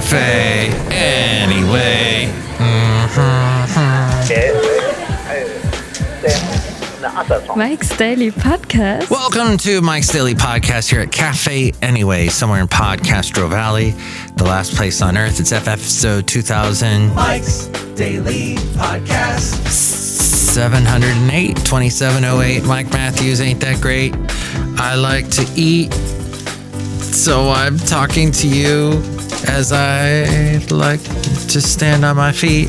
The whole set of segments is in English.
cafe anyway. Mm-hmm. Mike's Daily Podcast. Welcome to Mike's Daily Podcast here at Cafe Anyway, somewhere in Podcastro Valley, the last place on earth. It's FF episode 2000. Mike's Daily Podcast. 708 2708 Mike Matthews ain't that great. I like to eat. So I'm talking to you as I like to stand on my feet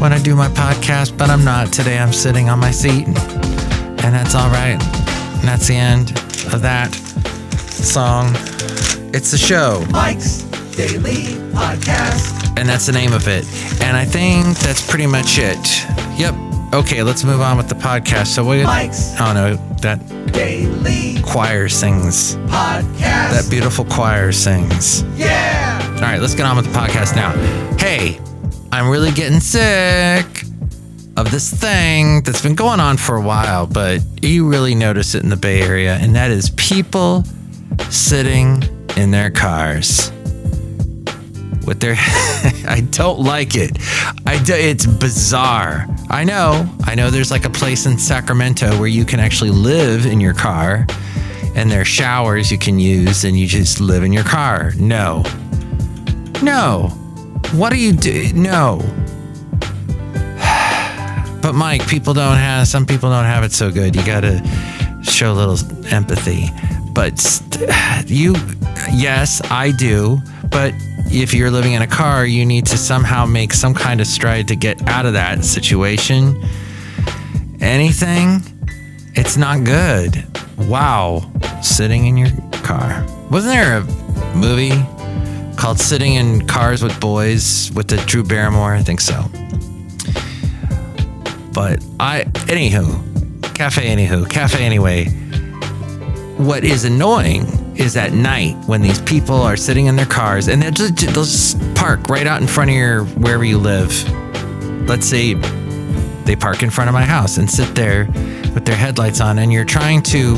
when I do my podcast, but I'm not. Today I'm sitting on my seat. And that's all right. And that's the end of that song. It's the show. Mike's Daily Podcast. And that's the name of it. And I think that's pretty much it. Yep. Okay, let's move on with the podcast. So we Mike's Oh no, that Daily choir sings. Podcast. That beautiful choir sings. yeah. All right, let's get on with the podcast now. Hey, I'm really getting sick of this thing that's been going on for a while, but you really notice it in the Bay Area, and that is people sitting in their cars with their. I don't like it. I do, it's bizarre. I know. I know. There's like a place in Sacramento where you can actually live in your car, and there are showers you can use, and you just live in your car. No. No. What do you do? No. But Mike, people don't have some people don't have it so good. You got to show a little empathy. But st- you yes, I do, but if you're living in a car, you need to somehow make some kind of stride to get out of that situation. Anything? It's not good. Wow. Sitting in your car. Wasn't there a movie called Sitting in Cars with Boys with the Drew Barrymore? I think so. But I, anywho, cafe, anywho, cafe, anyway. What is annoying is at night when these people are sitting in their cars and they'll just, they'll just park right out in front of your wherever you live. Let's say they park in front of my house and sit there with their headlights on, and you're trying to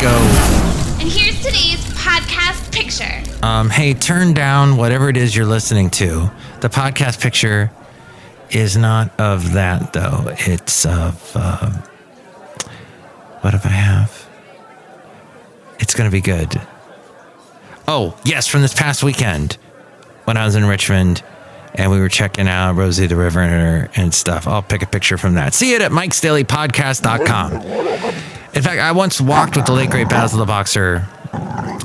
go And here's today's podcast picture. um, hey, turn down whatever it is you're listening to. The podcast picture is not of that, though. It's of. Uh, what if I have? It's going to be good. Oh, yes, from this past weekend when I was in Richmond and we were checking out Rosie the River and stuff. I'll pick a picture from that. See it at mikesdailypodcast.com. In fact, I once walked with the late great Basil the Boxer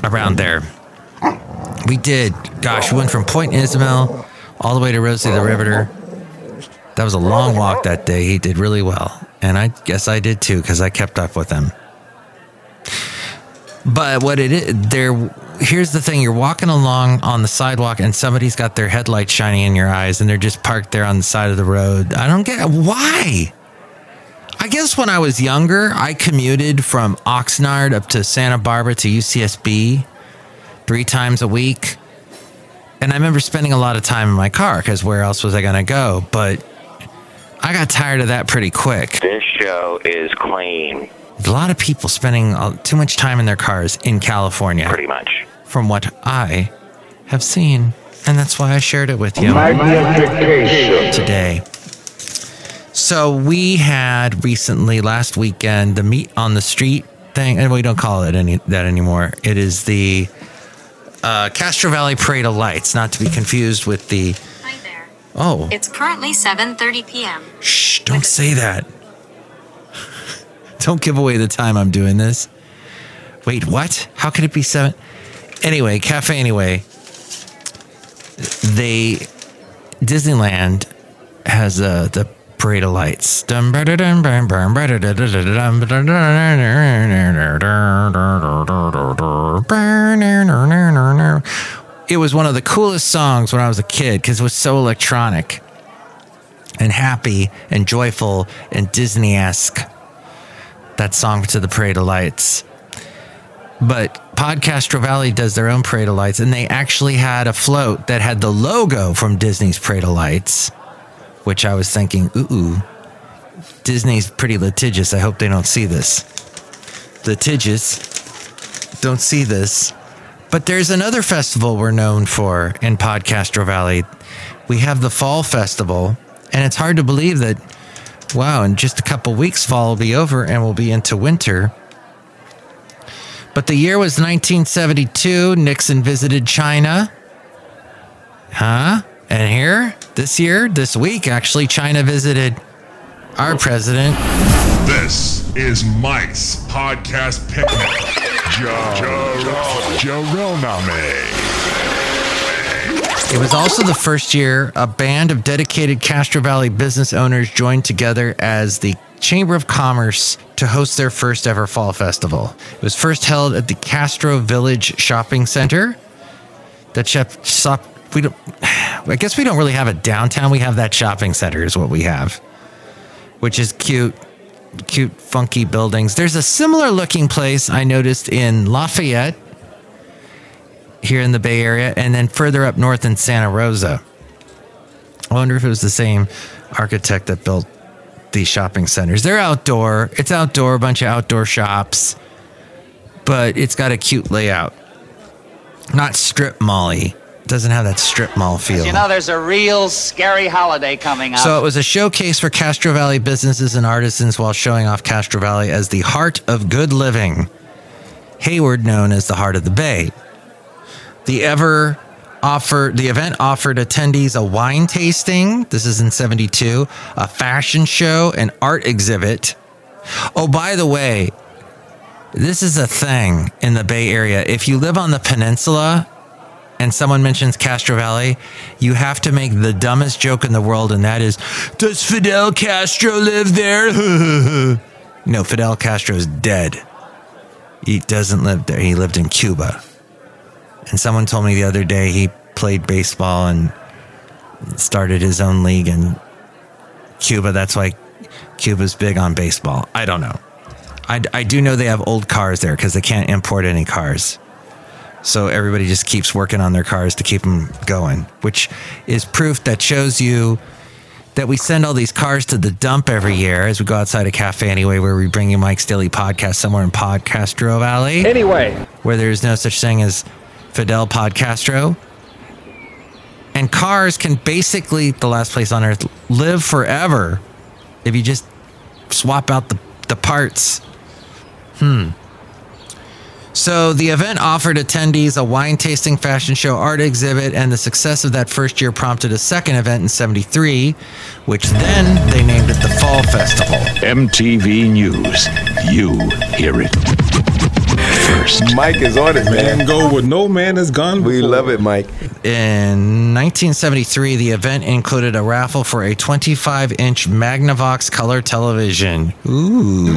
around there. We did. Gosh, we went from Point Isabel all the way to Rosie the Riveter. That was a long walk that day. He did really well. And I guess I did too because I kept up with him. But what it is, there, here's the thing you're walking along on the sidewalk and somebody's got their headlights shining in your eyes and they're just parked there on the side of the road. I don't get why. I guess when I was younger, I commuted from Oxnard up to Santa Barbara to UCSB three times a week. And I remember spending a lot of time in my car because where else was I going to go? But I got tired of that pretty quick. This show is clean, A lot of people spending too much time in their cars in California, pretty much. from what I have seen. And that's why I shared it with you today. So we had recently last weekend the meet on the street thing, and we don't call it any that anymore. It is the uh, Castro Valley Parade of Lights, not to be confused with the. Hi there. Oh, It's currently 7:30 p.m. shh! Don't say that. Don't give away the time I'm doing this. Wait, what? How could it be seven? Anyway, cafe. Anyway, they Disneyland has uh, the parade of lights. It was one of the coolest songs when I was a kid because it was so electronic and happy and joyful and Disney esque. That song to the Parade of Lights. But Podcastro Valley does their own Parade of Lights, and they actually had a float that had the logo from Disney's Parade of Lights, which I was thinking, ooh, ooh, Disney's pretty litigious. I hope they don't see this. Litigious. Don't see this. But there's another festival we're known for in Podcastro Valley. We have the Fall Festival, and it's hard to believe that, wow, in just a couple weeks, fall will be over and we'll be into winter. But the year was 1972. Nixon visited China. Huh? And here, this year, this week, actually, China visited our president. This is Mike's podcast picnic. It was also the first year a band of dedicated Castro Valley business owners joined together as the Chamber of Commerce to host their first ever fall festival. It was first held at the Castro Village Shopping Center. That shop, shop we don't. I guess we don't really have a downtown. We have that shopping center, is what we have, which is cute, cute, funky buildings. There's a similar looking place I noticed in Lafayette, here in the Bay Area, and then further up north in Santa Rosa. I wonder if it was the same architect that built these shopping centers. They're outdoor. It's outdoor, a bunch of outdoor shops, but it's got a cute layout. Not strip molly. Doesn't have that strip mall feel. You know, there's a real scary holiday coming up. So it was a showcase for Castro Valley businesses and artisans while showing off Castro Valley as the heart of good living. Hayward known as the heart of the Bay. The ever offered the event offered attendees a wine tasting. This is in 72, a fashion show, an art exhibit. Oh, by the way, this is a thing in the Bay Area. If you live on the peninsula and someone mentions Castro Valley, you have to make the dumbest joke in the world, and that is, Does Fidel Castro live there? no, Fidel Castro is dead. He doesn't live there. He lived in Cuba. And someone told me the other day he played baseball and started his own league in Cuba. That's why Cuba's big on baseball. I don't know. I, I do know they have old cars there because they can't import any cars. So everybody just keeps working on their cars to keep them going, which is proof that shows you that we send all these cars to the dump every year as we go outside a cafe anyway, where we bring you Mike's Daily Podcast somewhere in Podcastro Valley. Anyway, where there's no such thing as Fidel Podcastro. And cars can basically, the last place on earth, live forever if you just swap out the, the parts. Hmm. So the event offered attendees a wine tasting, fashion show, art exhibit, and the success of that first year prompted a second event in 73, which then they named it the Fall Festival. MTV News. You hear it first. Mike is on it, man. Man go with no man has gone We love it, Mike. In 1973, the event included a raffle for a 25 inch Magnavox color television. Ooh.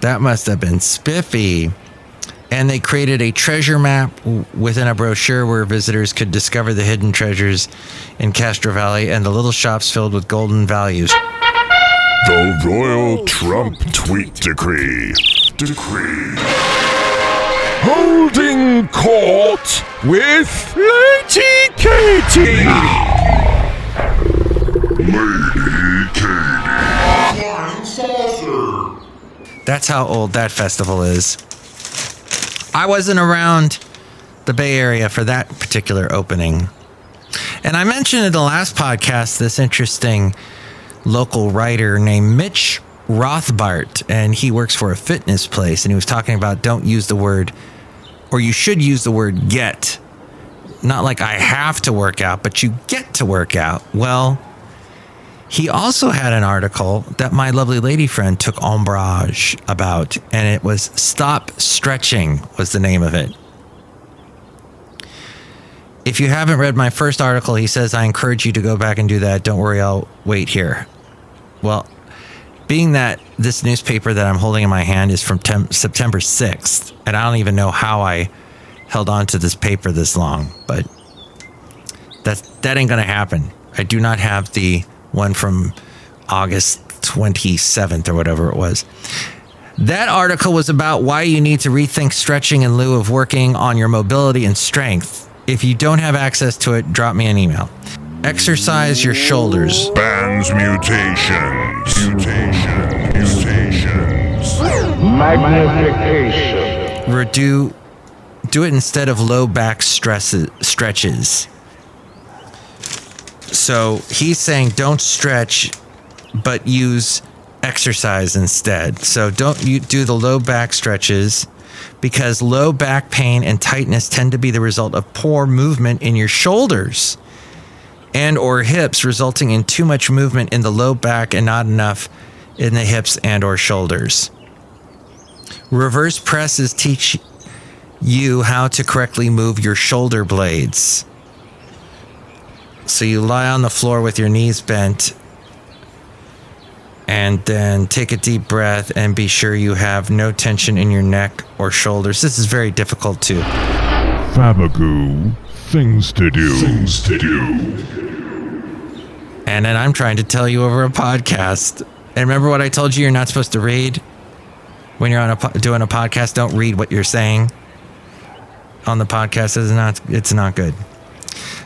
That must have been spiffy. And they created a treasure map within a brochure where visitors could discover the hidden treasures in Castro Valley and the little shops filled with golden values. The Royal Trump Tweet Decree. Decree. Holding court with Lady Katie. Lady Katie. Flying saucer. That's how old that festival is. I wasn't around the Bay Area for that particular opening. And I mentioned in the last podcast this interesting local writer named Mitch Rothbart, and he works for a fitness place, and he was talking about don't use the word, or you should use the word get. Not like I have to work out, but you get to work out. Well, he also had an article that my lovely lady friend took ombrage about, and it was Stop Stretching, was the name of it. If you haven't read my first article, he says, I encourage you to go back and do that. Don't worry, I'll wait here. Well, being that this newspaper that I'm holding in my hand is from tem- September 6th, and I don't even know how I held on to this paper this long, but that's, that ain't to happen. I do not have the one from August 27th or whatever it was. That article was about why you need to rethink stretching in lieu of working on your mobility and strength. If you don't have access to it, drop me an email. Exercise your shoulders. Bands mutations. Mutations. Mutations. Magnification. Redo do it instead of low back stresses, stretches. So he's saying don't stretch, but use exercise instead. So don't you do the low back stretches because low back pain and tightness tend to be the result of poor movement in your shoulders and or hips resulting in too much movement in the low back and not enough in the hips and or shoulders. Reverse presses teach you how to correctly move your shoulder blades. So you lie on the floor with your knees bent and then take a deep breath and be sure you have no tension in your neck or shoulders. This is very difficult too. Fabagoo, things to do. Things to do. And then I'm trying to tell you over a podcast. And remember what I told you you're not supposed to read when you're on a po- doing a podcast. Don't read what you're saying on the podcast. It's not it's not good.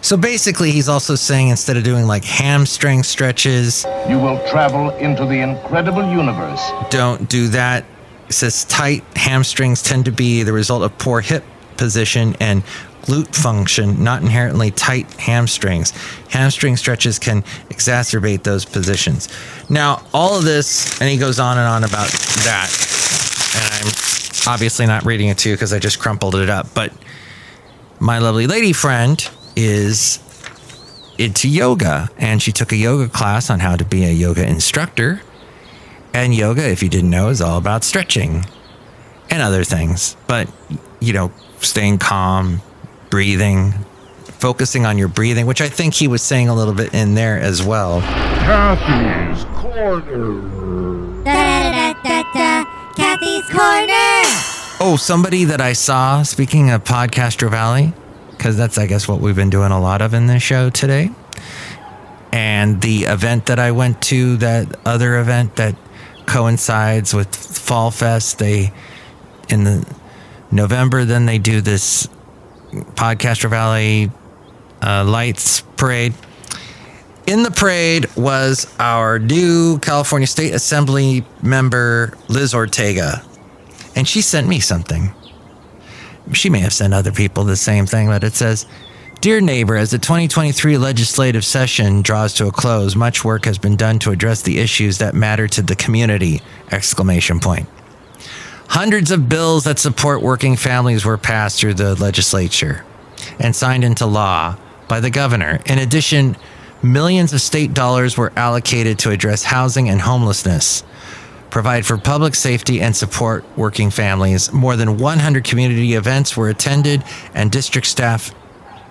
So basically, he's also saying instead of doing like hamstring stretches, You will travel into the incredible universe. don't do that. It says tight hamstrings tend to be the result of poor hip position and glute function, not inherently tight hamstrings. Hamstring stretches can exacerbate those positions. Now, all of this, and he goes on and on about that. And I'm obviously not reading it to you because I just crumpled it up. But my lovely lady friend is into yoga and she took a yoga class on how to be a yoga instructor. And yoga, if you didn't know, is all about stretching and other things. But, you know, staying calm, breathing, focusing on your breathing, which I think he was saying a little bit in there as well. Kathy's Corner. Da, da, da, Kathy's Corner. Oh, somebody that I saw, speaking of Podcastro Valley, because that's, I guess, what we've been doing a lot of in this show today. And the event that I went to, that other event that coincides with Fall Fest, they, in the November, then they do this Podcastro Valley uh, Lights Parade. In the parade was our new California State Assembly member, Liz Ortega. And she sent me something. She may have sent other people the same thing, but it says, Dear neighbor, as the 2023 legislative session draws to a close, much work has been done to address the issues that matter to the community! Exclamation point. Hundreds of bills that support working families were passed through the legislature and signed into law by the governor. In addition, millions of state dollars were allocated to address housing and homelessness, provide for public safety, and support working families. More than 100 community events were attended, and district staff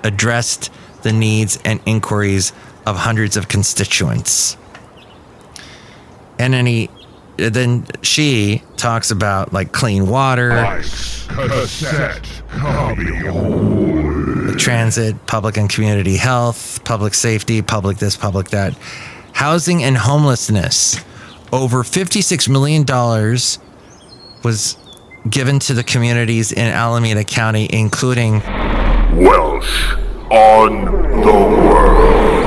addressed the needs and inquiries of hundreds of constituents. And he, then she talks about like clean water, Cassette. Copy. transit, public and community health, public safety, public this, public that, housing and homelessness. Over $56 million was given to the communities in Alameda County, including Welsh on the world.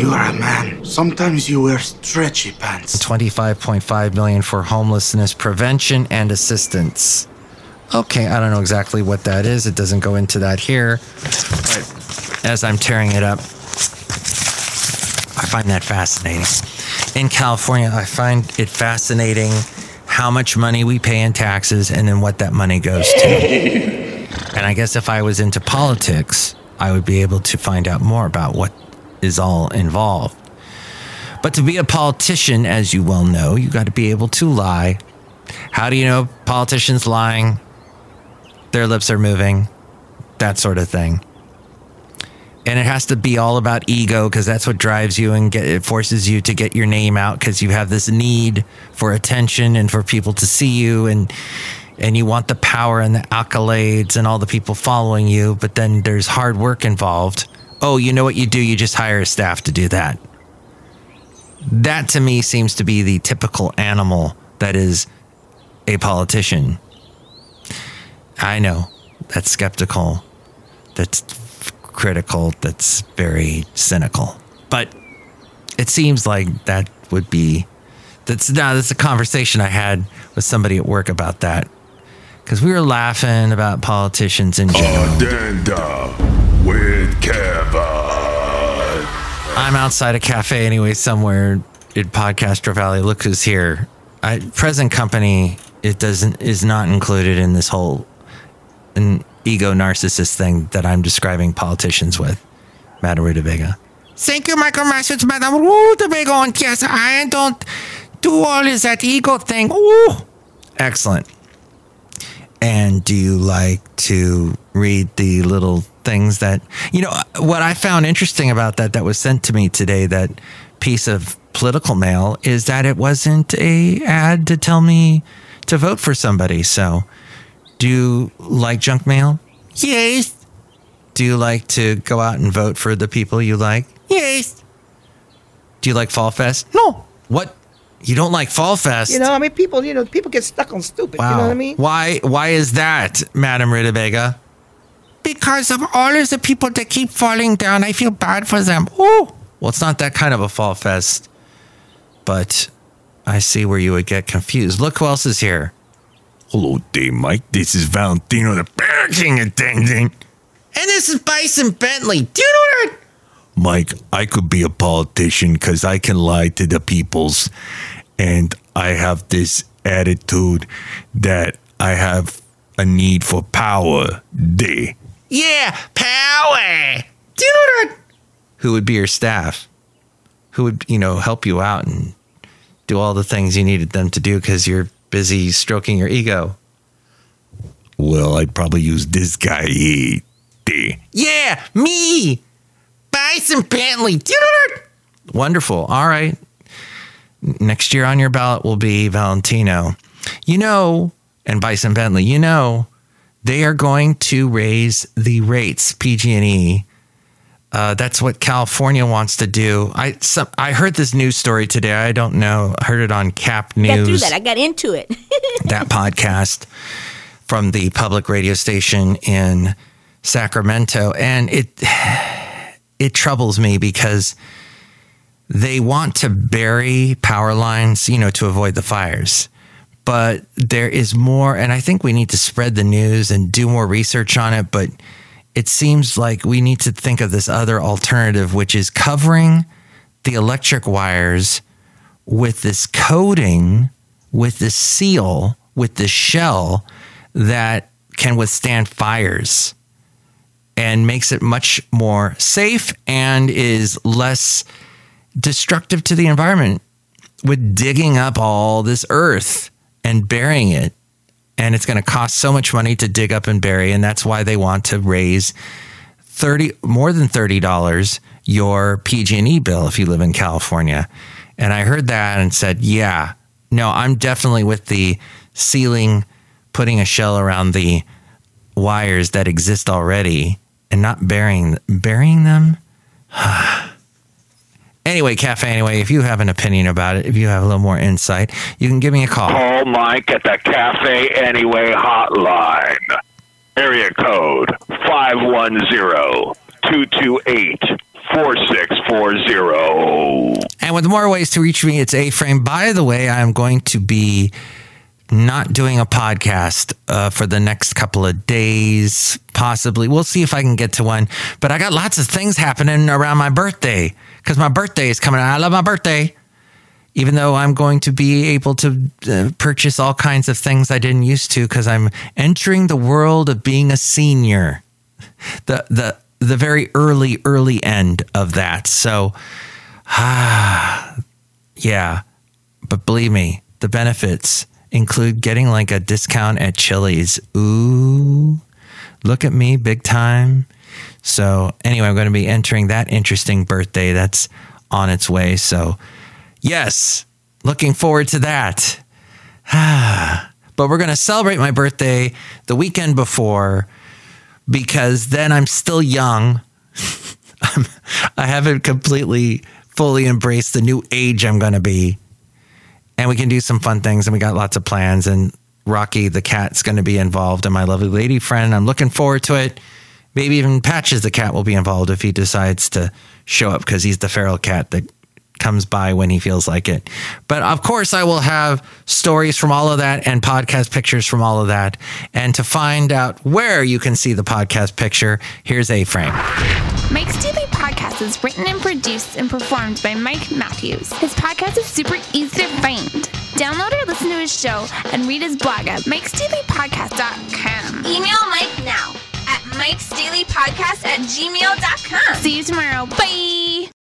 When you are a man, sometimes you wear stretchy pants. 25.5 million for homelessness prevention and assistance. Okay, I don't know exactly what that is. It doesn't go into that here. But as I'm tearing it up, I find that fascinating. In California, I find it fascinating how much money we pay in taxes and then what that money goes to. And I guess if I was into politics, I would be able to find out more about what is all involved. But to be a politician, as you well know, you got to be able to lie. How do you know politicians lying? Their lips are moving, that sort of thing. And it has to be all about ego because that's what drives you and get, it forces you to get your name out because you have this need for attention and for people to see you and and you want the power and the accolades and all the people following you. But then there's hard work involved. Oh, you know what you do? You just hire a staff to do that. That to me seems to be the typical animal that is a politician. I know. That's skeptical, that's critical, that's very cynical, but it seems like that would be that's now that's a conversation I had with somebody at work about that. Because we were laughing about politicians in general. With Kevin. I'm outside a cafe anyway, somewhere in Podcastro Valley. Look who's here. I, present company it doesn't is not included in this whole an ego narcissist thing that I'm describing politicians with. Madam Rutabaga. Thank you, Michael Masters, Madam Rutabaga. And yes, I don't do all is that ego thing. Ooh. Excellent. And do you like to read the little things that you know what I found interesting about that that was sent to me today that piece of political mail is that it wasn't a ad to tell me to vote for somebody. So, do you like junk mail? Yes. Do you like to go out and vote for the people you like? Yes. Do you like Fall Fest? No. What? You don't like Fall Fest? You know, I mean, people, you know, people get stuck on stupid. Wow. You know what I mean? Why? Why is that, Madam Rutabaga? Because of all of the people that keep falling down, I feel bad for them. Oh, well, it's not that kind of a Fall Fest, but I see where you would get confused. Look who else is here. Hello, Dave Mike. This is Valentino, the parking attendant. And this is Bison Bentley. Do you know that? Mike, I could be a politician because I can lie to the peoples. And I have this attitude that I have a need for power. Day. Yeah, power. Do you know that? Who would be your staff? Who would, you know, help you out and do all the things you needed them to do because you're busy stroking your ego? Well, I'd probably use this guy here. Day. Yeah, me. Bison Bentley. Do you know that? Wonderful. All right. Next year on your ballot will be Valentino. You know, and Bison Bentley, you know, they are going to raise the rates, PG&E. Uh, that's what California wants to do. I some, I heard this news story today. I don't know. I heard it on Cap news Got through that. I got into it. that podcast from the public radio station in Sacramento, and it it troubles me because they want to bury power lines, you know, to avoid the fires. But there is more, and I think we need to spread the news and do more research on it. But it seems like we need to think of this other alternative, which is covering the electric wires with this coating, with this seal, with this shell that can withstand fires and makes it much more safe and is less destructive to the environment with digging up all this earth and burying it. And it's going to cost so much money to dig up and bury. And that's why they want to raise 30 more than $30 your PG&E bill if you live in California. And I heard that and said, yeah, no, I'm definitely with the sealing, putting a shell around the wires that exist already and not burying burying them. anyway, cafe. Anyway, if you have an opinion about it, if you have a little more insight, you can give me a call. Call Mike at the Cafe Anyway hotline. Area code 510-228-4640. And with more ways to reach me, it's A Frame. By the way, I'm going to be not doing a podcast uh, for the next couple of days, possibly. We'll see if I can get to one. But I got lots of things happening around my birthday because my birthday is coming. I love my birthday. Even though I'm going to be able to uh, purchase all kinds of things I didn't used to because I'm entering the world of being a senior. The the the very early early end of that. So ah yeah. But believe me, the benefits include getting like a discount at Chili's. Ooh, look at me, big time. So, anyway, I'm going to be entering that interesting birthday that's on its way. So, yes, looking forward to that. but we're going to celebrate my birthday the weekend before because then I'm still young. I'm, I haven't completely fully embraced the new age I'm going to be and we can do some fun things and we got lots of plans and rocky the cat's going to be involved and my lovely lady friend i'm looking forward to it. Maybe even patches the cat will be involved if he decides to show up because he's the feral cat that comes by when he feels like it. But of course, I will have stories from all of that and podcast pictures from all of that. And to find out where you can see the podcast picture, here's A Frame. Mike's Daily Podcast is written and produced and performed by Mike Matthews. His podcast is super easy to find. Download or listen to his show and read his blog at mikesdailypodcast.com. Email Mike now at mikesdailypodcast at gmail.com. See you tomorrow. Bye.